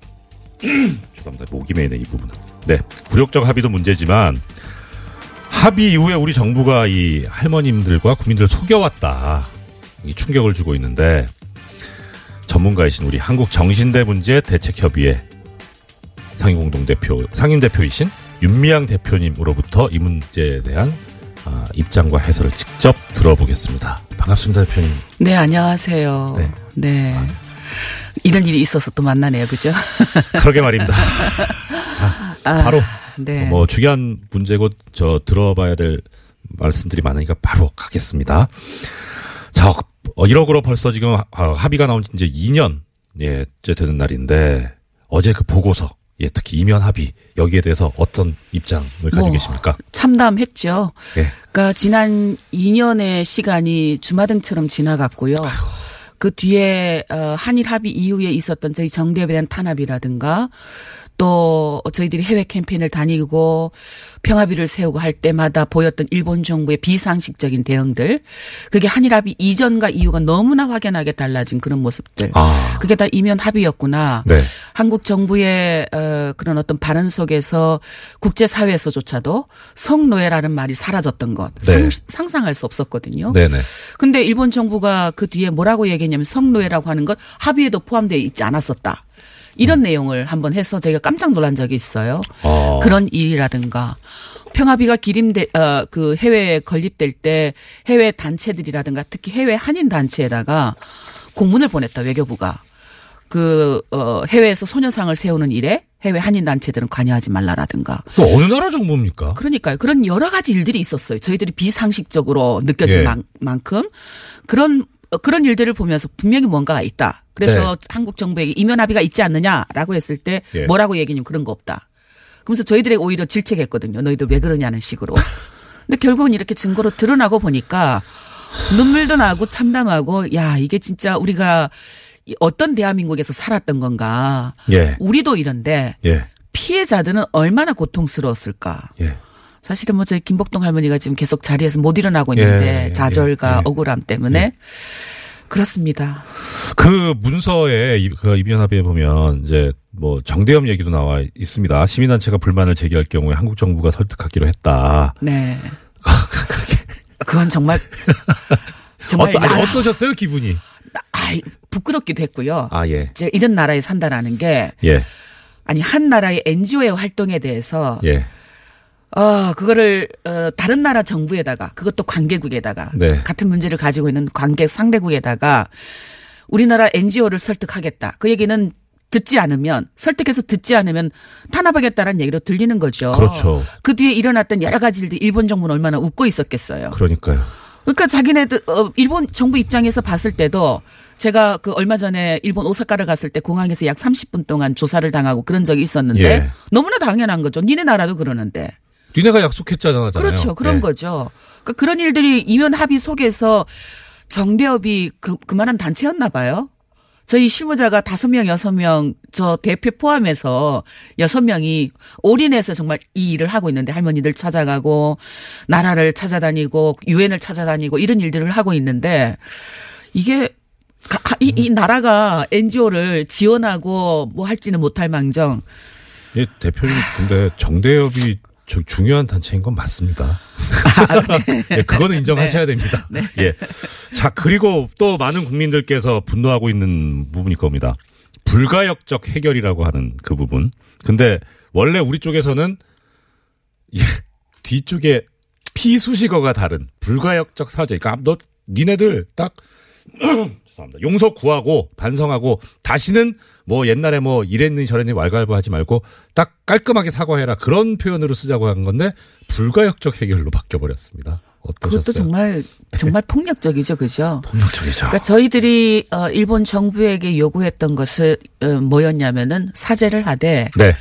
죄송합니다. 목이 메이네 이 부분은. 네, 굴욕적 합의도 문제지만 합의 이후에 우리 정부가 이 할머님들과 국민들을 속여왔다. 이 충격을 주고 있는데 전문가이신 우리 한국 정신대 문제 대책협의회 상임 공동 대표, 상임 대표이신 윤미향 대표님으로부터 이 문제에 대한 아, 입장과 해설을 직접 들어보겠습니다. 반갑습니다, 대표님. 네, 안녕하세요. 네. 이런 일이 있어서 또 만나네요, 그죠? 그러게 말입니다. 자, 아, 바로 네. 뭐 중요한 문제고 저 들어봐야 될 말씀들이 많으니까 바로 가겠습니다. 자, 어, 1억으로 벌써 지금 하- 합의가 나온 지 이제 2년 예째 되는 날인데 어제 그 보고서 예 특히 이면 합의 여기에 대해서 어떤 입장을 가지고 뭐, 계십니까? 참담했죠. 예. 그러니까 지난 2년의 시간이 주마등처럼 지나갔고요. 그 뒤에 어, 한일 합의 이후에 있었던 저희 정대에 대한 탄압이라든가 또 저희들이 해외 캠페인을 다니고 평화비를 세우고 할 때마다 보였던 일본 정부의 비상식적인 대응들 그게 한일 합의 이전과 이후가 너무나 확연하게 달라진 그런 모습들 아. 그게 다 이면 합의였구나 네. 한국 정부의 어, 그런 어떤 발언 속에서 국제 사회에서조차도 성노예라는 말이 사라졌던 것 네. 상, 상할 수 없었거든요. 네네. 근데 일본 정부가 그 뒤에 뭐라고 얘기했냐면 성노예라고 하는 것 합의에도 포함되어 있지 않았었다. 이런 내용을 한번 해서 제가 깜짝 놀란 적이 있어요. 어. 그런 일이라든가 평화비가 기림돼 어, 그 해외에 건립될 때 해외 단체들이라든가 특히 해외 한인 단체에다가 공문을 보냈다 외교부가 그 어, 해외에서 소녀상을 세우는 일에 해외 한인 단체들은 관여하지 말라라든가 그 어느 나라 정부입니까? 그러니까요. 그런 여러 가지 일들이 있었어요. 저희들이 비상식적으로 느껴질 예. 만, 만큼 그런 어, 그런 일들을 보면서 분명히 뭔가가 있다. 그래서 네. 한국 정부에게 이면 합의가 있지 않느냐라고 했을 때 예. 뭐라고 얘기냐면 그런 거 없다. 그러면서 저희들에게 오히려 질책했거든요. 너희들 왜 그러냐는 식으로. 근데 결국은 이렇게 증거로 드러나고 보니까 눈물도 나고 참담하고 야 이게 진짜 우리가 이 어떤 대한민국에서 살았던 건가. 예. 우리도 이런데 예. 피해자들은 얼마나 고통스러웠을까. 예. 사실은 뭐 저희 김복동 할머니가 지금 계속 자리에서 못 일어나고 예, 있는데 예, 좌절과 예, 예. 억울함 때문에 그렇습니다. 그 문서에 이- 그 이면 합의에 보면 이제 뭐 정대협 얘기도 나와 있습니다. 시민단체가 불만을 제기할 경우에 한국 정부가 설득하기로 했다. 네. 그건 정말 정말 어떠, 아니, 어떠셨어요 기분이? 아이, 부끄럽기도 했고요. 아 예. 제가 이런 나라에 산다라는 게 예. 아니 한 나라의 NGO의 활동에 대해서 예. 어 그거를 어 다른 나라 정부에다가 그것도 관계국에다가 네. 같은 문제를 가지고 있는 관계 상대국에다가 우리나라 NGO를 설득하겠다. 그 얘기는 듣지 않으면 설득해서 듣지 않으면 탄압하겠다는 얘기로 들리는 거죠. 그렇죠. 그 뒤에 일어났던 여러 가지 일들 일본 정부는 얼마나 웃고 있었겠어요. 그러니까요. 그러니까 자기네들 어, 일본 정부 입장에서 봤을 때도 제가 그 얼마 전에 일본 오사카를 갔을 때 공항에서 약 30분 동안 조사를 당하고 그런 적이 있었는데 예. 너무나 당연한 거죠. 니네 나라도 그러는데. 니네가 약속했잖아요. 그렇죠. 그런 예. 거죠. 그러니까 그런 일들이 이면 합의 속에서 정대협이 그, 그만한 단체였나 봐요. 저희 실무자가 다섯 명, 여섯 명, 저 대표 포함해서 여섯 명이 올인해서 정말 이 일을 하고 있는데 할머니들 찾아가고 나라를 찾아다니고 유엔을 찾아다니고 이런 일들을 하고 있는데 이게 가- 이, 이 나라가 NGO를 지원하고 뭐 할지는 못할 망정 예, 대표님 근데 정대협이 저 중요한 단체인 건 맞습니다. 예, 그거는 인정하셔야 됩니다. 예. 자, 그리고 또 많은 국민들께서 분노하고 있는 부분이 겁니다. 불가역적 해결이라고 하는 그 부분. 근데 원래 우리 쪽에서는 예, 뒤쪽에 피수식어가 다른 불가역적 사죄. 그러니까 너 니네들 딱 죄송합니다. 용서 구하고 반성하고 다시는 뭐 옛날에 뭐 이랬니 저랬니 왈가왈부 하지 말고 딱 깔끔하게 사과해라 그런 표현으로 쓰자고 한 건데 불가역적 해결로 바뀌어 버렸습니다. 어떠셨어요? 그것도 정말 정말 폭력적이죠, 그죠? 폭력적이죠. 그러니까 저희들이 어, 일본 정부에게 요구했던 것은 어, 뭐였냐면은 사죄를 하되 네.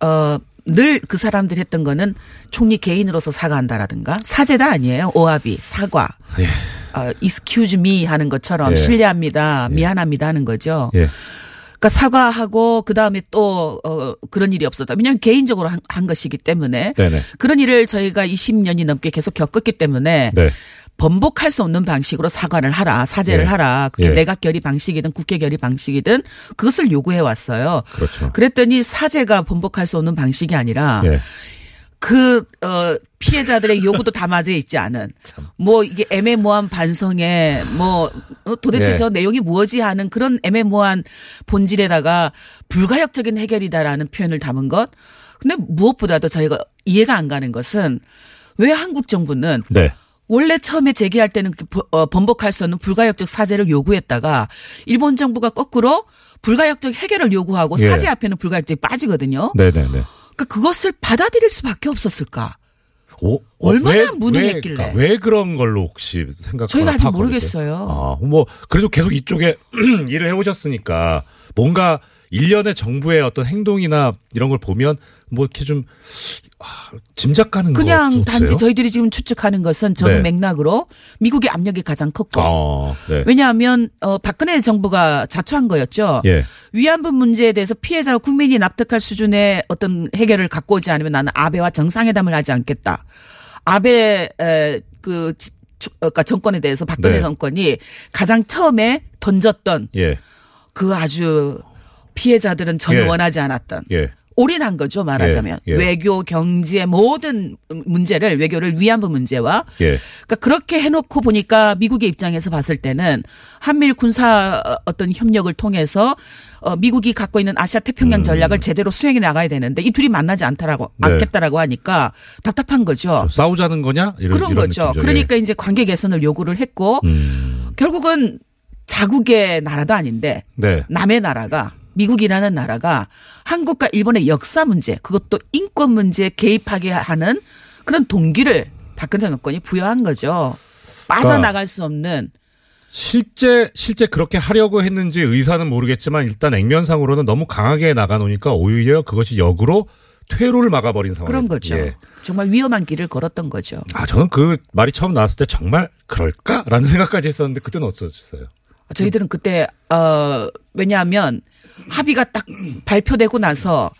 어, 늘그 사람들이 했던 거는 총리 개인으로서 사과한다라든가 사죄다 아니에요. 오합이 사과. 예. 어, excuse me 하는 것처럼 예. 실례합니다. 미안합니다 하는 거죠. 예. 그러니까 사과하고 그 다음에 또 어, 그런 일이 없었다. 왜냐하면 개인적으로 한, 한 것이기 때문에 네네. 그런 일을 저희가 20년이 넘게 계속 겪었기 때문에 네. 번복할 수 없는 방식으로 사과를 하라, 사죄를 예. 하라. 그게 예. 내각 결의 방식이든 국회 결의 방식이든 그것을 요구해 왔어요. 그렇죠. 그랬더니 사죄가 번복할 수 없는 방식이 아니라 예. 그, 어, 피해자들의 요구도 담아져 있지 않은, 뭐, 이게 애매모호한 반성에, 뭐, 어, 도대체 예. 저 내용이 무엇이 하는 그런 애매모호한 본질에다가 불가역적인 해결이다라는 표현을 담은 것. 근데 무엇보다도 저희가 이해가 안 가는 것은 왜 한국 정부는 네. 원래 처음에 제기할 때는 그 버- 어, 번복할 수 없는 불가역적 사죄를 요구했다가 일본 정부가 거꾸로 불가역적 해결을 요구하고 예. 사죄 앞에는 불가역적이 빠지거든요. 네네네. 그러니까 그것을 받아들일 수밖에 없었을까? 오, 얼마나 왜- 무능했길래. 왜, 그러니까 왜 그런 걸로 혹시 생각 저희가 아직 모르겠어요. 아, 뭐 그래도 계속 이쪽에 일을 해오셨으니까 뭔가 일련의 정부의 어떤 행동이나 이런 걸 보면 뭐 이렇게 좀 아, 짐작 가는 거 그냥? 단지 저희들이 지금 추측하는 것은 저는 네. 맥락으로 미국의 압력이 가장 컸고 어, 네. 왜냐하면 어 박근혜 정부가 자초한 거였죠. 예. 위안부 문제에 대해서 피해자와 국민이 납득할 수준의 어떤 해결을 갖고 오지 않으면 나는 아베와 정상회담을 하지 않겠다. 아베 에, 그 그러니까 정권에 대해서 박근혜 네. 정권이 가장 처음에 던졌던 예. 그 아주 피해자들은 전혀 예. 원하지 않았던 예. 올인한 거죠 말하자면 예, 예. 외교 경제 모든 문제를 외교를 위안부 문제와 예. 그러니까 그렇게 해놓고 보니까 미국의 입장에서 봤을 때는 한미일 군사 어, 어떤 협력을 통해서 어, 미국이 갖고 있는 아시아 태평양 전략을 제대로 수행해 나가야 되는데 이 둘이 만나지 않다라고 음. 네. 않겠다라고 하니까 답답한 거죠. 싸우자는 거냐? 이런, 그런 이런 거죠. 느낌이죠. 그러니까 이제 관계 개선을 요구를 했고 음. 결국은 자국의 나라도 아닌데 네. 남의 나라가 미국이라는 나라가 한국과 일본의 역사 문제 그것도 인권 문제에 개입하게 하는 그런 동기를 박근혜 정권이 부여한 거죠. 빠져나갈 수 없는 실제 실제 그렇게 하려고 했는지 의사는 모르겠지만 일단 액면상으로는 너무 강하게 나가 놓으니까 오히려 그것이 역으로 퇴로를 막아버린 상황. 그런 거죠. 예. 정말 위험한 길을 걸었던 거죠. 아 저는 그 말이 처음 나왔을 때 정말 그럴까라는 생각까지 했었는데 그때는 어떠셨어요? 저희들은 그때 어 왜냐하면 합의가 딱 발표되고 나서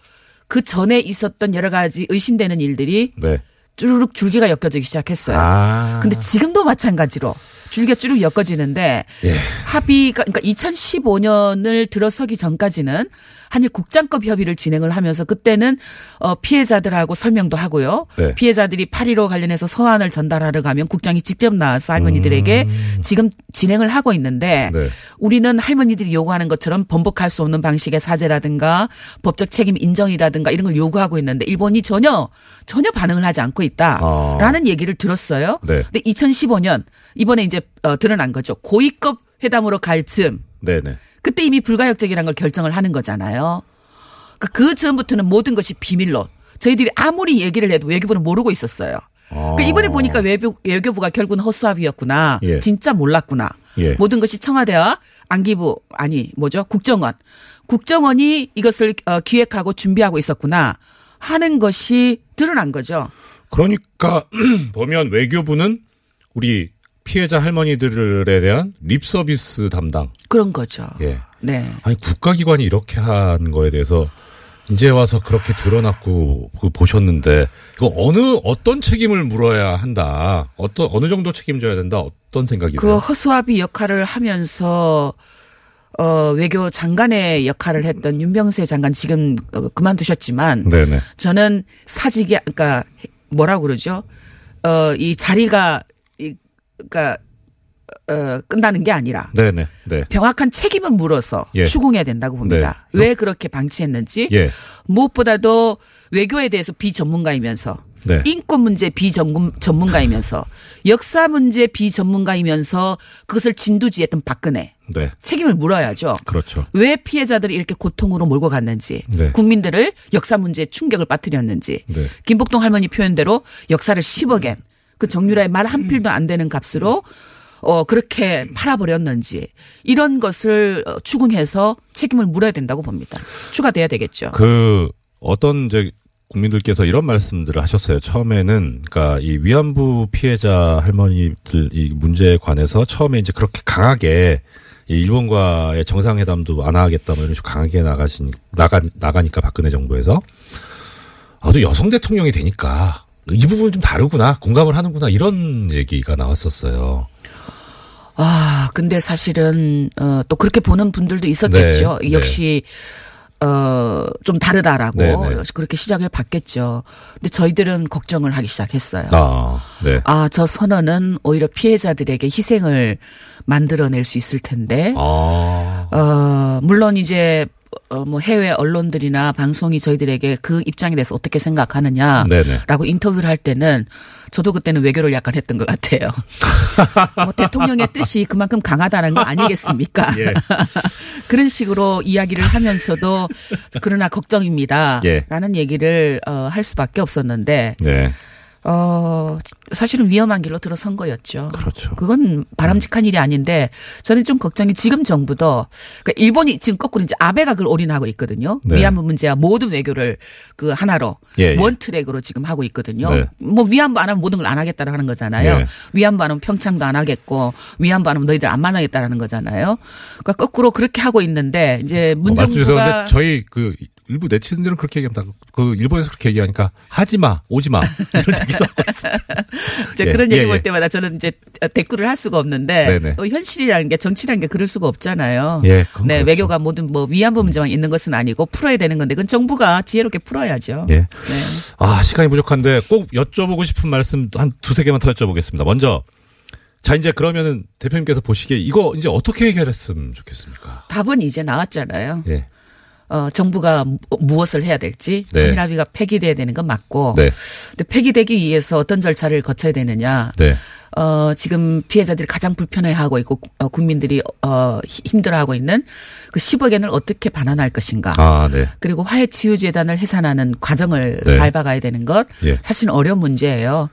그 전에 있었던 여러 가지 의심되는 일들이 네. 쭈르륵 줄기가 엮여지기 시작했어요. 아. 근데 지금도 마찬가지로 줄기가 쭈르륵 엮어지는데 예. 합의가 그러니까 2015년을 들어서기 전까지는 한일 국장급 협의를 진행을 하면서 그때는 어 피해자들하고 설명도 하고요. 네. 피해자들이 8.15 관련해서 서한을 전달하러 가면 국장이 직접 나와서 할머니들에게 지금 진행을 하고 있는데 네. 우리는 할머니들이 요구하는 것처럼 번복할 수 없는 방식의 사죄라든가 법적 책임 인정이라든가 이런 걸 요구하고 있는데 일본이 전혀 전혀 반응을 하지 않고 있다라는 얘기를 들었어요. 네. 근데 2015년 이번에 이제 어, 드러난 거죠. 고위급 회담으로 갈 즈음 네네. 그때 이미 불가역적이라는 걸 결정을 하는 거잖아요. 그러니까 그 전부터는 모든 것이 비밀로 저희들이 아무리 얘기를 해도 외교부는 모르고 있었어요. 그 이번에 보니까 외교, 외교부가 결국은 허수아비였구나. 예. 진짜 몰랐구나. 예. 모든 것이 청와대와 안기부 아니 뭐죠 국정원 국정원이 이것을 어, 기획하고 준비하고 있었구나 하는 것이 드러난 거죠. 그러니까 보면 외교부는 우리 피해자 할머니들에 대한 립 서비스 담당. 그런 거죠. 예. 네. 아니 국가기관이 이렇게 한 거에 대해서 이제 와서 그렇게 드러났고 그 보셨는데 이거 어느 어떤 책임을 물어야 한다. 어떤 어느 정도 책임져야 된다. 어떤 생각이세요? 그 허수아비 역할을 하면서 어 외교 장관의 역할을 했던 윤병세 장관 지금 어, 그만두셨지만 네네. 저는 사직이 그러니까 뭐라고 그러죠? 어 이 자리가 이 그러니까 어 끝나는 게 아니라 네네. 네. 명확한 책임을 물어서 예. 추궁해야 된다고 봅니다. 네. 왜 그렇게 방치했는지 예. 무엇보다도 외교에 대해서 비전문가이면서 네. 인권 문제 비전문가이면서 역사 문제 비전문가이면서 그것을 진두지했던 박근혜 네. 책임을 물어야죠. 그렇죠. 왜 피해자들을 이렇게 고통으로 몰고 갔는지, 네. 국민들을 역사 문제에 충격을 빠뜨렸는지, 네. 김복동 할머니 표현대로 역사를 10억엔 그 정유라의 말 한 필도 안 되는 값으로 어 그렇게 팔아버렸는지 이런 것을 어, 추궁해서 책임을 물어야 된다고 봅니다. 추가돼야 되겠죠. 그 어떤 이제 국민들께서 이런 말씀들을 하셨어요. 처음에는 그러니까 이 위안부 피해자 할머니들 이 문제에 관해서 처음에 이제 그렇게 강하게 이 일본과의 정상회담도 안 하겠다 뭐 이런 식으로 강하게 나가신 나가 나가니까 박근혜 정부에서 아또 여성 대통령이 되니까 이 부분 좀 다르구나 공감을 하는구나 이런 얘기가 나왔었어요. 아, 근데 사실은 어, 또 그렇게 보는 분들도 있었겠죠. 네, 역시 어, 좀 다르다라고 네, 네. 그렇게 시작을 받겠죠. 근데 저희들은 걱정을 하기 시작했어요. 아, 네. 아, 저 선언은 오히려 피해자들에게 희생을 만들어낼 수 있을 텐데, 아, 어, 물론 이제, 어, 뭐 해외 언론들이나 방송이 저희들에게 그 입장에 대해서 어떻게 생각하느냐라고 네네. 인터뷰를 할 때는 저도 그때는 외교를 약간 했던 것 같아요. 뭐 대통령의 뜻이 그만큼 강하다는 거 아니겠습니까? 예. 그런 식으로 이야기를 하면서도 그러나 걱정입니다. 예. 라는 얘기를 어, 할 수밖에 없었는데 네. 어, 사실은 위험한 길로 들어선 거였죠. 그렇죠. 그건 바람직한 일이 아닌데 저는 좀 걱정이 지금 정부도 그러니까 일본이 지금 거꾸로 이제 아베가 그걸 올인하고 있거든요. 네. 위안부 문제와 모든 외교를 그 하나로 예, 예. 원 트랙으로 지금 하고 있거든요. 네. 뭐 위안부 안 하면 모든 걸 안 하겠다고 하는 거잖아요. 예. 위안부 안 하면 평창도 안 하겠고 위안부 안 하면 너희들 안 만나겠다라는 거잖아요. 그러니까 거꾸로 그렇게 하고 있는데 이제 어, 문정부가 주셨는데 저희 그 일부 네티즌들은 그렇게 얘기합니다. 그 일본에서 그렇게 얘기하니까 하지 마, 오지 마 이런 얘기도 하고 있습니다. 이제 예, 그런 얘기 예, 볼 예. 때마다 저는 이제 댓글을 할 수가 없는데 네네. 또 현실이라는 게 정치라는 게 그럴 수가 없잖아요. 예, 네, 그렇죠. 외교가 모든 뭐 위안부 문제만 있는 것은 아니고 풀어야 되는 건데 그건 정부가 지혜롭게 풀어야죠. 예. 네. 아 시간이 부족한데 꼭 여쭤보고 싶은 말씀 한 두세 개만 더 여쭤보겠습니다. 먼저 자 이제 그러면은 대표님께서 보시기에 이거 이제 어떻게 해결했으면 좋겠습니까? 답은 이제 나왔잖아요. 예. 어, 정부가 무- 무엇을 해야 될지 네. 한일 합의가 폐기돼야 되는 건 맞고 네. 근데 폐기되기 위해서 어떤 절차를 거쳐야 되느냐 네. 어, 지금 피해자들이 가장 불편해하고 있고 어, 국민들이 어, 히- 힘들어하고 있는 그 10억 엔을 어떻게 반환할 것인가. 아, 네. 그리고 화해 치유 재단을 해산하는 과정을 네. 밟아가야 되는 것 예. 사실은 어려운 문제예요.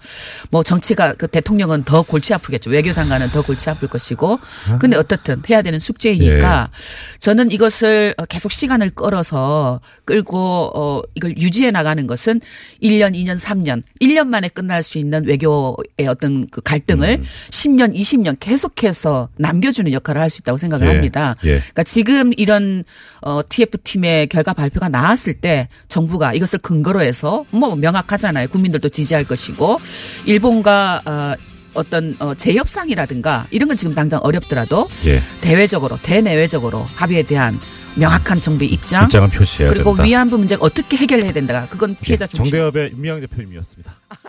뭐 정치가 그 대통령은 더 골치 아프겠죠. 외교장관은 더 골치 아플 것이고. 근데 어떻든 해야 되는 숙제이니까 예. 저는 이것을 어, 계속 시간을 끌어서 끌고 어 이걸 유지해 나가는 것은 1년, 2년, 3년, 1년 만에 끝날 수 있는 외교의 어떤 그 갈 등을 음. 10년, 20년 계속해서 남겨주는 역할을 할 수 있다고 생각을 예. 합니다. 예. 그러니까 지금 이런 어 TF팀의 결과 발표가 나왔을 때 정부가 이것을 근거로 해서 뭐 명확하잖아요. 국민들도 지지할 것이고 일본과 어 어떤 어 재협상이라든가 이런 건 지금 당장 어렵더라도 예. 대외적으로 대내외적으로 합의에 대한 명확한 정부의 입장 입장은 표시해야 그리고 된다. 위안부 문제가 어떻게 해결해야 된다. 그건 피해자 중심. 정대협의 임미영 대표님이었습니다.